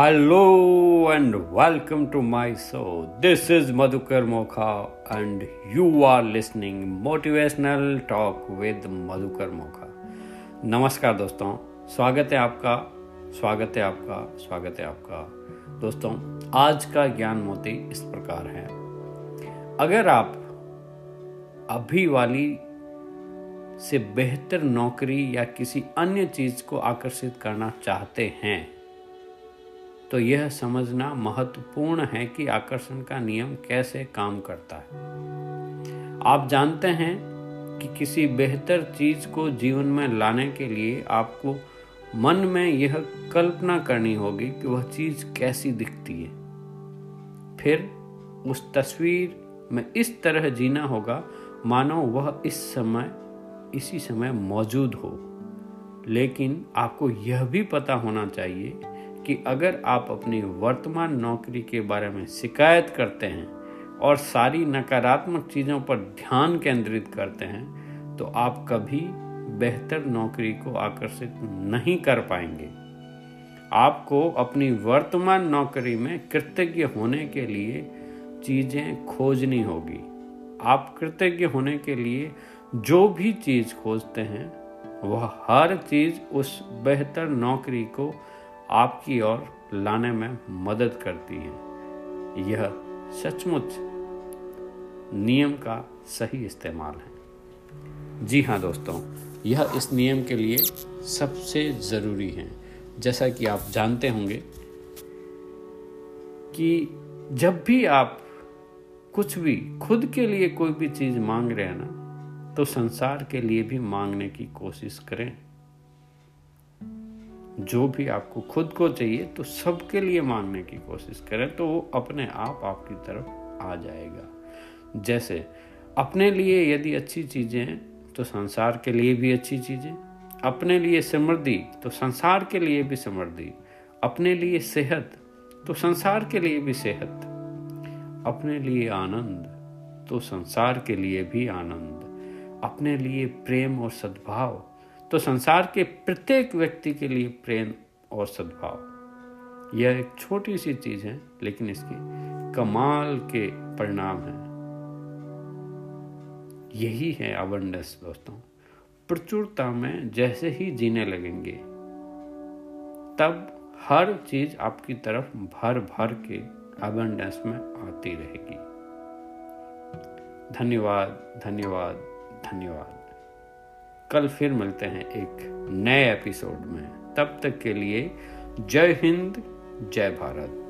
Hello and welcome to my show this is Madhukar Mokha and you are listening motivational talk with Madhukar Mokha नमस्कार दोस्तों. स्वागत है आपका, स्वागत है आपका, स्वागत है आपका. दोस्तों, आज का ज्ञान मोती इस प्रकार है। अगर आप अभी वाली से बेहतर नौकरी या किसी अन्य चीज़ को आकर्षित करना चाहते हैं तो यह समझना महत्वपूर्ण है कि आकर्षण का नियम कैसे काम करता है। आप जानते हैं कि किसी बेहतर चीज़ को जीवन में लाने के लिए आपको मन में यह कल्पना करनी होगी कि वह चीज़ कैसी दिखती है। फिर उस तस्वीर में इस तरह जीना होगा, मानो वह इस समय, इसी समय मौजूद हो। लेकिन आपको यह भी पता होना चाहिए कि अगर आप अपनी वर्तमान नौकरी के बारे में शिकायत करते हैं और सारी नकारात्मक चीज़ों पर ध्यान केंद्रित करते हैं तो आप कभी बेहतर नौकरी को आकर्षित नहीं कर पाएँगे। आपको अपनी वर्तमान नौकरी में कृतज्ञ होने के लिए चीज़ें खोजनी होगी। आप कृतज्ञ होने के लिए जो भी चीज़ खोजते हैं, वह हर चीज़ उस बेहतर नौकरी को आपकी ओर लाने में मदद करती है। यह सचमुच नियम का सही इस्तेमाल है। जी हाँ दोस्तों, यह इस नियम के लिए सबसे ज़रूरी है। जैसा कि आप जानते होंगे कि जब भी आप कुछ भी, खुद के लिए कोई भी चीज़ मांग रहे हैं ना तो संसार के लिए भी मांगने की कोशिश करें। जो भी आपको खुद को चाहिए तो सबके लिए मांगने की कोशिश करें तो वो अपने आप आपकी तरफ़ आ जाएगा। जैसे, अपने लिए यदि अच्छी चीज़ें हैं तो संसार के लिए भी अच्छी चीज़ें। अपने लिए समृद्धि तो संसार के लिए भी समृद्धि। अपने लिए सेहत तो संसार के लिए भी सेहत। अपने लिए आनंद तो संसार के लिए भी आनंद। अपने लिए प्रेम और सद्भाव तो संसार के प्रत्येक व्यक्ति के लिए प्रेम और सद्भाव। यह एक छोटी सी चीज़ है, लेकिन इसके कमाल के परिणाम है। यही है अबंडस दोस्तों। प्रचुरता में जैसे ही जीने लगेंगे, तब हर चीज़ आपकी तरफ़ भर भर के अबंडेंस में आती रहेगी। धन्यवाद धन्यवाद धन्यवाद। कल फिर मिलते हैं एक नए एपिसोड में। तब तक के लिए जय हिंद, जय भारत।